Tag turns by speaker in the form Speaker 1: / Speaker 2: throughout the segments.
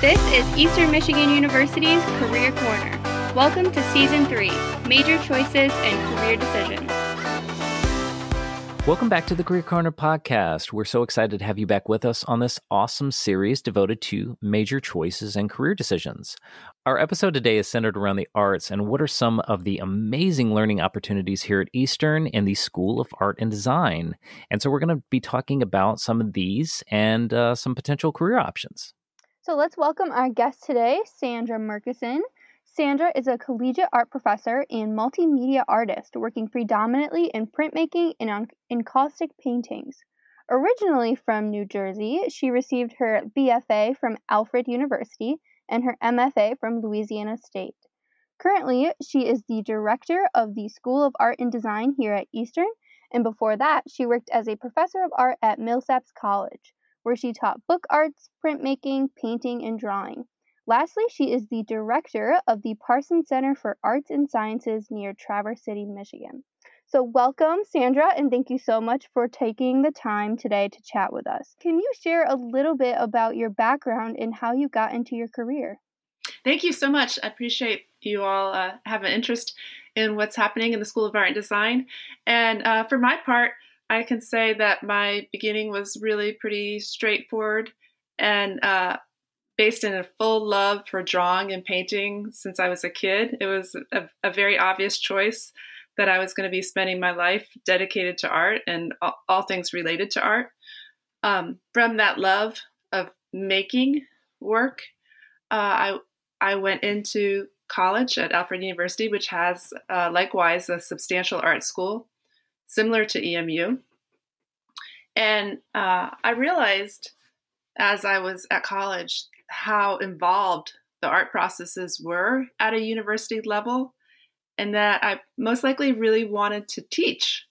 Speaker 1: This is Eastern Michigan University's Career Corner. Welcome to Season 3 Major Choices and Career Decisions.
Speaker 2: Welcome back to the Career Corner podcast. We're so excited to have you back with us on this awesome series devoted to major choices and career decisions. Our episode today is centered around the arts and what are some of the amazing learning opportunities here at Eastern and the School of Art and Design. And so we're going to be talking about some of these and uh, some potential career options.
Speaker 1: So let's welcome our guest today, Sandra Murchison. Sandra is a collegiate art professor and multimedia artist working predominantly in printmaking and encaustic paintings. Originally from New Jersey, she received her BFA from Alfred University and her MFA from Louisiana State. Currently, she is the director of the School of Art and Design here at Eastern, and before that, she worked as a professor of art at Millsaps College where she taught book arts, printmaking, painting, and drawing. Lastly, she is the director of the Parsons Center for Arts and Sciences near Traverse City, Michigan. So, welcome, Sandra, and thank you so much for taking the time today to chat with us. Can you share a little bit about your background and how you got into your career?
Speaker 3: Thank you so much. I appreciate you all uh, have an interest in what's happening in the School of Art and Design. And uh, for my part, I can say that my beginning was really pretty straightforward and uh, based in a full love for drawing and painting since I was a kid. It was a, a very obvious choice that I was going to be spending my life dedicated to art and all, all things related to art. Um, from that love of making work, uh, I I went into college at Alfred University, which has uh, likewise a substantial art school similar to EMU. And uh, I realized as I was at college how involved the art processes were at a university level, and that I most likely really wanted to teach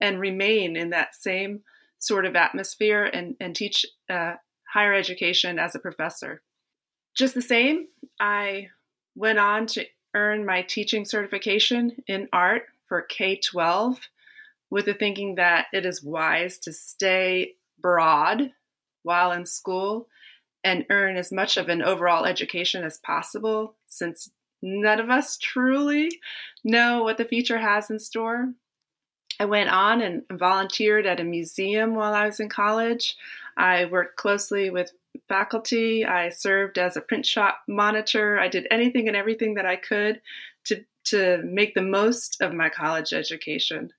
Speaker 3: and remain in that same sort of atmosphere and, and teach uh, higher education as a professor. Just the same, I went on to earn my teaching certification in art for K 12 with the thinking that it is wise to stay broad while in school and earn as much of an overall education as possible since none of us truly know what the future has in store. I went on and volunteered at a museum while I was in college. I worked closely with faculty. I served as a print shop monitor. I did anything and everything that I could to, to make the most of my college education.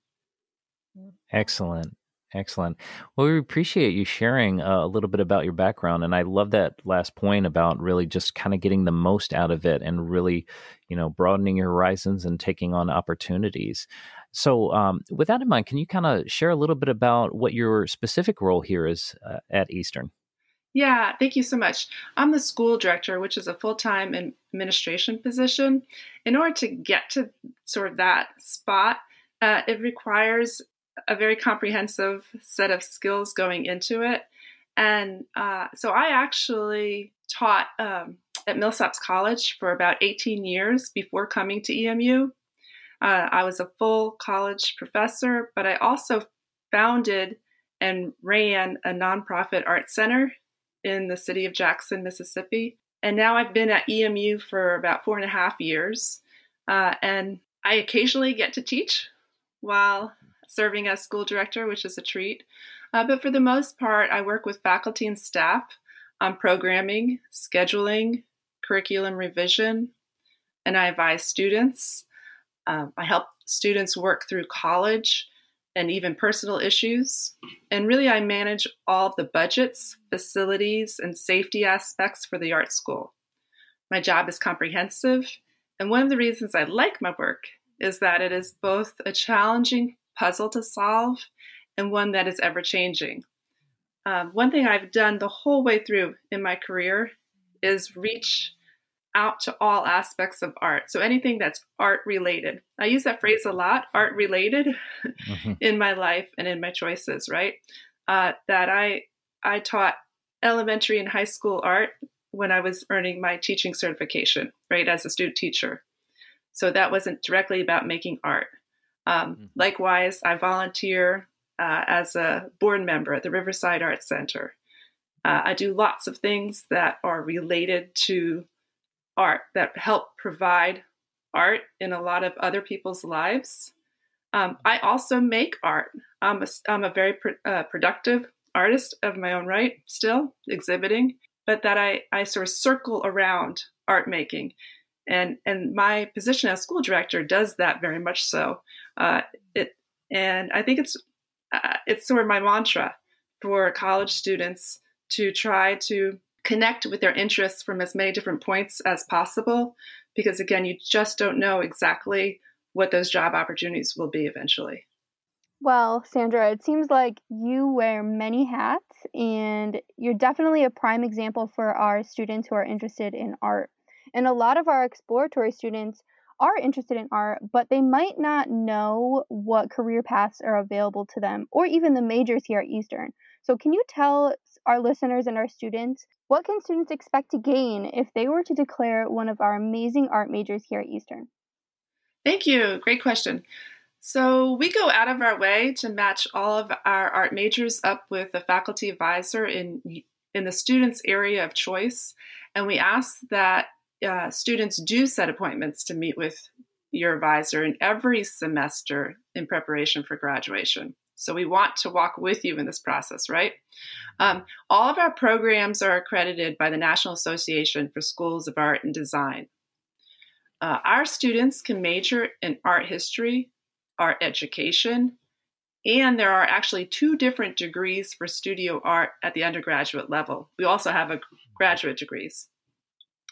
Speaker 2: Excellent. Excellent. Well, we appreciate you sharing uh, a little bit about your background. And I love that last point about really just kind of getting the most out of it and really, you know, broadening your horizons and taking on opportunities. So, um, with that in mind, can you kind of share a little bit about what your specific role here is uh, at Eastern?
Speaker 3: Yeah, thank you so much. I'm the school director, which is a full time administration position. In order to get to sort of that spot, uh, it requires a very comprehensive set of skills going into it. And uh, so I actually taught um, at Millsaps College for about 18 years before coming to EMU. Uh, I was a full college professor, but I also founded and ran a nonprofit art center in the city of Jackson, Mississippi. And now I've been at EMU for about four and a half years. Uh, and I occasionally get to teach while serving as school director, which is a treat. Uh, but for the most part, I work with faculty and staff on programming, scheduling, curriculum revision, and I advise students. Um, I help students work through college and even personal issues. And really, I manage all the budgets, facilities, and safety aspects for the art school. My job is comprehensive, and one of the reasons I like my work is that it is both a challenging puzzle to solve and one that is ever changing. Um, one thing I've done the whole way through in my career is reach out to all aspects of art. So anything that's art related. I use that phrase a lot, art related, mm-hmm. in my life and in my choices, right? Uh, that I I taught elementary and high school art when I was earning my teaching certification, right, as a student teacher. So that wasn't directly about making art. Um, mm-hmm. Likewise, I volunteer uh, as a board member at the Riverside Arts Center. Uh, I do lots of things that are related to art that help provide art in a lot of other people's lives. Um, I also make art. I'm a, I'm a very uh, productive artist of my own right, still exhibiting, but that I, I sort of circle around art making. And, and my position as school director does that very much so. Uh, it, and I think it's, uh, it's sort of my mantra for college students to try to connect with their interests from as many different points as possible. Because again you just don't know exactly what those job opportunities will be eventually.
Speaker 1: Well sandra it seems like you wear many hats and you're definitely a prime example for our students who are interested in art and a lot of our exploratory students are interested in art, but they might not know what career paths are available to them or even the majors here at Eastern. So, can you tell our listeners and our students what can students expect to gain if they were to declare one of our amazing art majors here at Eastern?
Speaker 3: Thank you. Great question. So, we go out of our way to match all of our art majors up with a faculty advisor in, in the student's area of choice. And we ask that uh, students do set appointments to meet with your advisor in every semester in preparation for graduation. So we want to walk with you in this process, right? Um, all of our programs are accredited by the National Association for Schools of Art and Design. Uh, our students can major in art history, art education, and there are actually two different degrees for studio art at the undergraduate level. We also have a graduate degrees.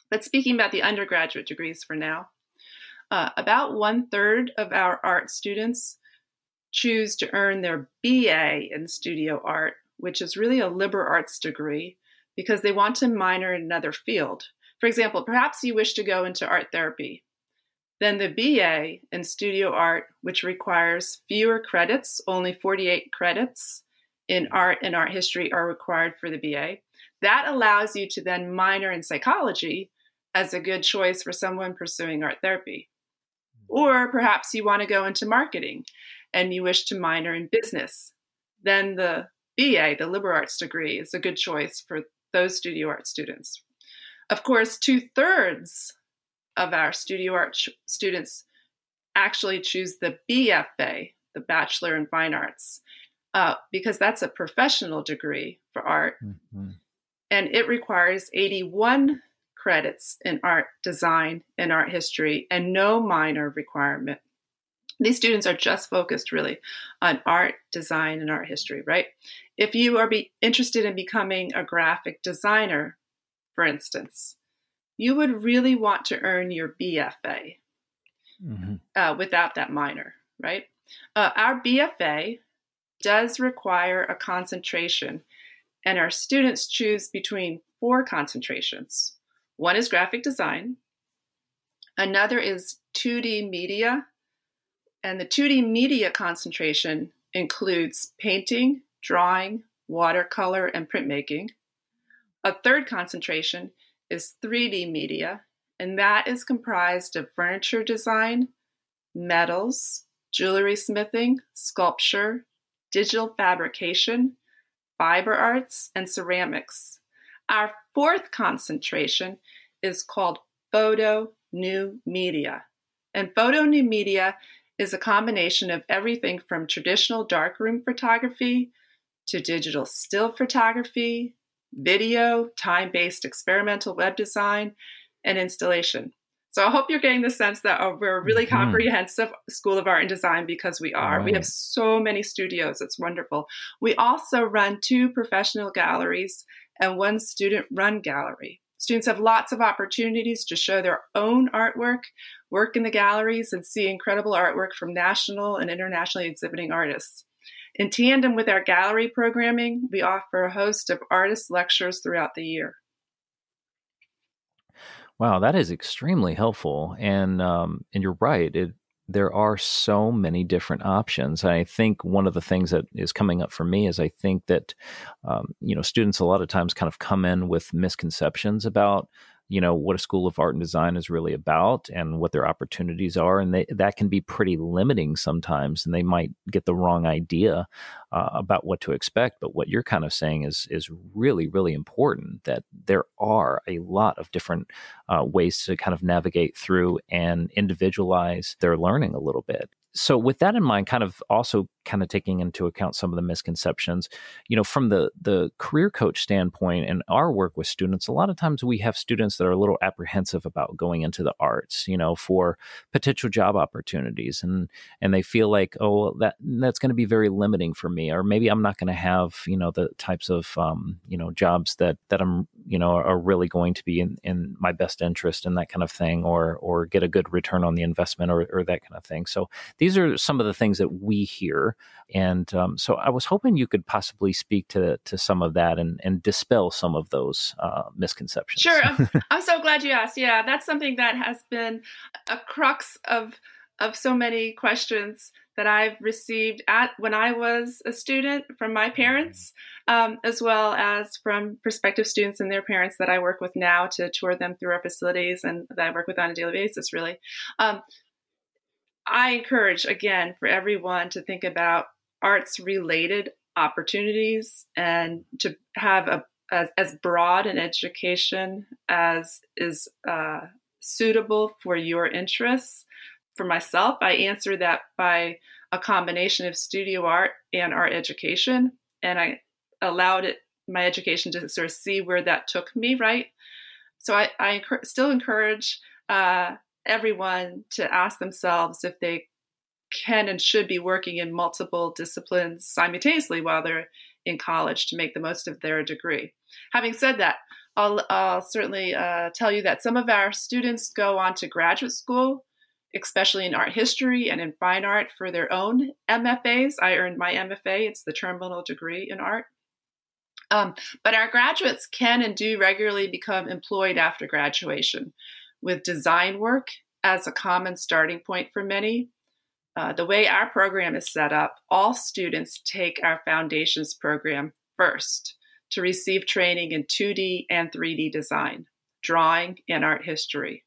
Speaker 3: But speaking about the undergraduate degrees for now, uh, about one third of our art students choose to earn their BA in studio art, which is really a liberal arts degree, because they want to minor in another field. For example, perhaps you wish to go into art therapy. Then the BA in studio art, which requires fewer credits, only 48 credits in art and art history are required for the BA. That allows you to then minor in psychology as a good choice for someone pursuing art therapy. Or perhaps you want to go into marketing and you wish to minor in business, then the BA, the liberal arts degree, is a good choice for those studio art students. Of course, two thirds of our studio art students actually choose the BFA, the Bachelor in Fine Arts, uh, because that's a professional degree for art. Mm-hmm. And it requires 81 credits in art design and art history and no minor requirement these students are just focused really on art, design, and art history, right? If you are be interested in becoming a graphic designer, for instance, you would really want to earn your BFA mm-hmm. uh, without that minor, right? Uh, our BFA does require a concentration, and our students choose between four concentrations. One is graphic design, another is 2D media and the 2D media concentration includes painting, drawing, watercolor, and printmaking. A third concentration is 3D media, and that is comprised of furniture design, metals, jewelry smithing, sculpture, digital fabrication, fiber arts, and ceramics. Our fourth concentration is called photo new media. And photo new media is a combination of everything from traditional darkroom photography to digital still photography, video, time based experimental web design, and installation. So I hope you're getting the sense that oh, we're a really mm-hmm. comprehensive School of Art and Design because we are. Right. We have so many studios. It's wonderful. We also run two professional galleries and one student run gallery. Students have lots of opportunities to show their own artwork, work in the galleries, and see incredible artwork from national and internationally exhibiting artists. In tandem with our gallery programming, we offer a host of artist lectures throughout the year.
Speaker 2: Wow, that is extremely helpful, and um, and you're right. It there are so many different options. I think one of the things that is coming up for me is I think that um, you know students a lot of times kind of come in with misconceptions about you know what a school of art and design is really about and what their opportunities are and they, that can be pretty limiting sometimes and they might get the wrong idea uh, about what to expect. But what you're kind of saying is is really really important that there are a lot of different uh, ways to kind of navigate through and individualize their learning a little bit so with that in mind kind of also kind of taking into account some of the misconceptions you know from the the career coach standpoint and our work with students a lot of times we have students that are a little apprehensive about going into the arts you know for potential job opportunities and and they feel like oh that that's going to be very limiting for me or maybe i'm not going to have you know the types of um, you know jobs that that i'm you know are really going to be in in my best interest and that kind of thing or or get a good return on the investment or, or that kind of thing so these are some of the things that we hear and um, so I was hoping you could possibly speak to to some of that and, and dispel some of those uh, misconceptions.
Speaker 3: Sure, I'm, I'm so glad you asked. Yeah, that's something that has been a crux of of so many questions that I've received at when I was a student from my parents, um, as well as from prospective students and their parents that I work with now to tour them through our facilities and that I work with on a daily basis. Really, um, I encourage again for everyone to think about arts related opportunities and to have a as, as broad an education as is uh, suitable for your interests. For myself, I answer that by a combination of studio art and art education, and I allowed it my education to sort of see where that took me. Right, so I, I still encourage uh, everyone to ask themselves if they can and should be working in multiple disciplines simultaneously while they're in college to make the most of their degree. Having said that, I'll, I'll certainly uh, tell you that some of our students go on to graduate school, especially in art history and in fine art, for their own MFAs. I earned my MFA, it's the terminal degree in art. Um, but our graduates can and do regularly become employed after graduation with design work as a common starting point for many. Uh, the way our program is set up, all students take our foundations program first to receive training in 2D and 3D design, drawing, and art history.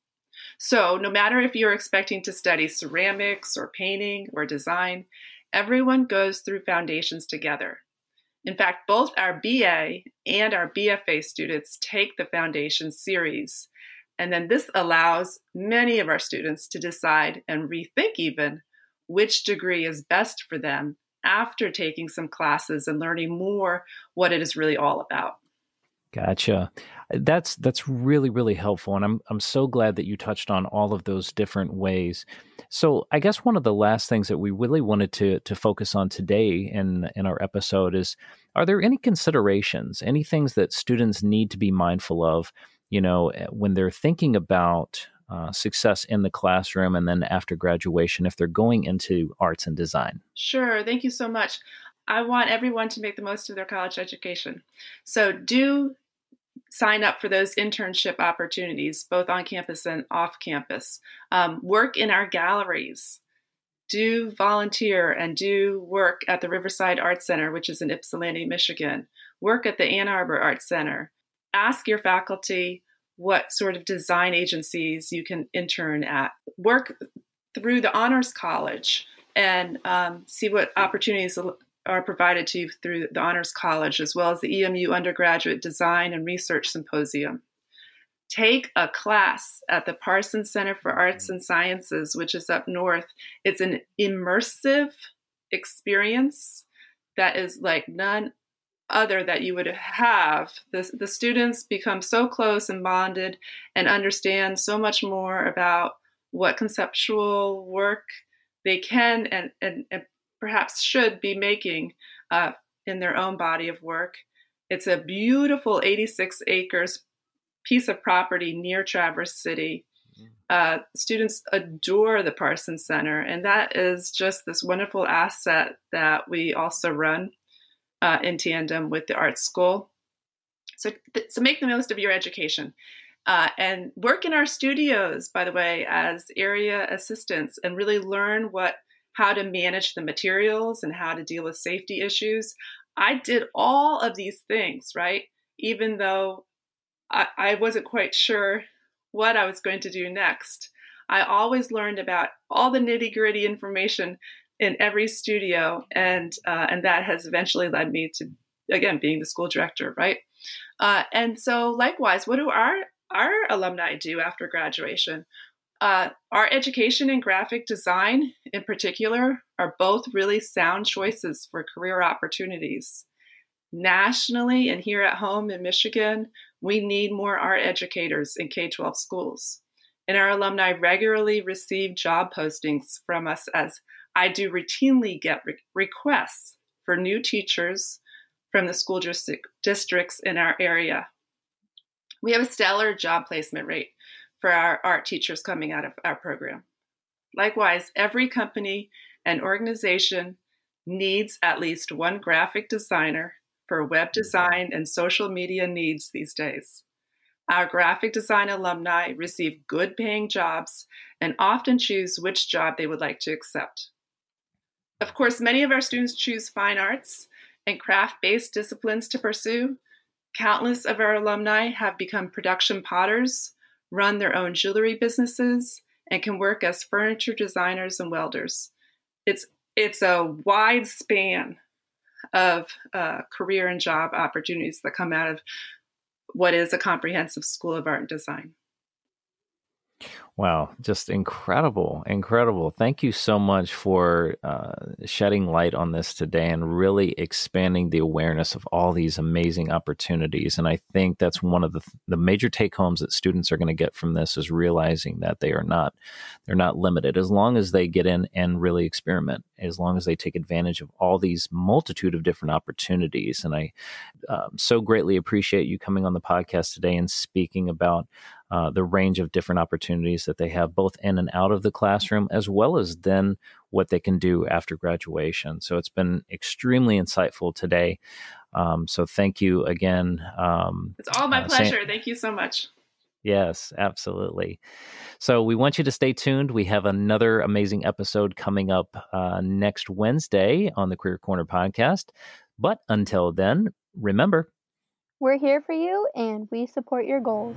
Speaker 3: So, no matter if you're expecting to study ceramics or painting or design, everyone goes through foundations together. In fact, both our BA and our BFA students take the foundation series. And then this allows many of our students to decide and rethink even which degree is best for them after taking some classes and learning more what it is really all about.
Speaker 2: Gotcha. That's that's really really helpful, and I'm I'm so glad that you touched on all of those different ways. So I guess one of the last things that we really wanted to to focus on today in in our episode is: Are there any considerations, any things that students need to be mindful of? You know, eh, when they're thinking about uh, success in the classroom and then after graduation if they're going into arts and design?
Speaker 3: Sure. Thank you so much. I want everyone to make the most of their college education. So do sign up for those internship opportunities, both on campus and off campus. Um, work in our galleries. Do volunteer and do work at the Riverside Art Center, which is in Ypsilanti, Michigan. Work at the Ann Arbor Art Center. Ask your faculty what sort of design agencies you can intern at. Work through the Honors College and um, see what opportunities are provided to you through the Honors College, as well as the EMU Undergraduate Design and Research Symposium. Take a class at the Parsons Center for Arts and Sciences, which is up north. It's an immersive experience that is like none other that you would have. The, the students become so close and bonded and understand so much more about what conceptual work they can and, and, and perhaps should be making uh, in their own body of work. It's a beautiful 86 acres piece of property near Traverse City. Mm. Uh, students adore the Parsons Center, and that is just this wonderful asset that we also run uh, in tandem with the art school. So, so make the most of your education. Uh, and work in our studios, by the way, as area assistants, and really learn what how to manage the materials and how to deal with safety issues. I did all of these things, right? Even though I, I wasn't quite sure what I was going to do next. I always learned about all the nitty gritty information in every studio, and uh, and that has eventually led me to again being the school director, right? Uh, and so, likewise, what do our our alumni do after graduation? Uh, our education and graphic design, in particular, are both really sound choices for career opportunities. Nationally and here at home in Michigan, we need more art educators in K 12 schools. And our alumni regularly receive job postings from us as I do routinely get re- requests for new teachers from the school district, districts in our area. We have a stellar job placement rate for our art teachers coming out of our program. Likewise, every company and organization needs at least one graphic designer for web design and social media needs these days. Our graphic design alumni receive good paying jobs and often choose which job they would like to accept. Of course, many of our students choose fine arts and craft based disciplines to pursue. Countless of our alumni have become production potters, run their own jewelry businesses, and can work as furniture designers and welders. It's, it's a wide span of uh, career and job opportunities that come out of what is a comprehensive School of Art and Design.
Speaker 2: Wow, just incredible, incredible. Thank you so much for uh, shedding light on this today and really expanding the awareness of all these amazing opportunities. And I think that's one of the, the major take homes that students are going to get from this is realizing that they are not they're not limited as long as they get in and really experiment, as long as they take advantage of all these multitude of different opportunities. And I um, so greatly appreciate you coming on the podcast today and speaking about uh, the range of different opportunities that they have both in and out of the classroom, as well as then what they can do after graduation. So it's been extremely insightful today. Um, so thank you again. Um,
Speaker 3: it's all my uh, pleasure. Sam- thank you so much.
Speaker 2: Yes, absolutely. So we want you to stay tuned. We have another amazing episode coming up uh, next Wednesday on the Career Corner podcast. But until then, remember,
Speaker 1: we're here for you and we support your goals.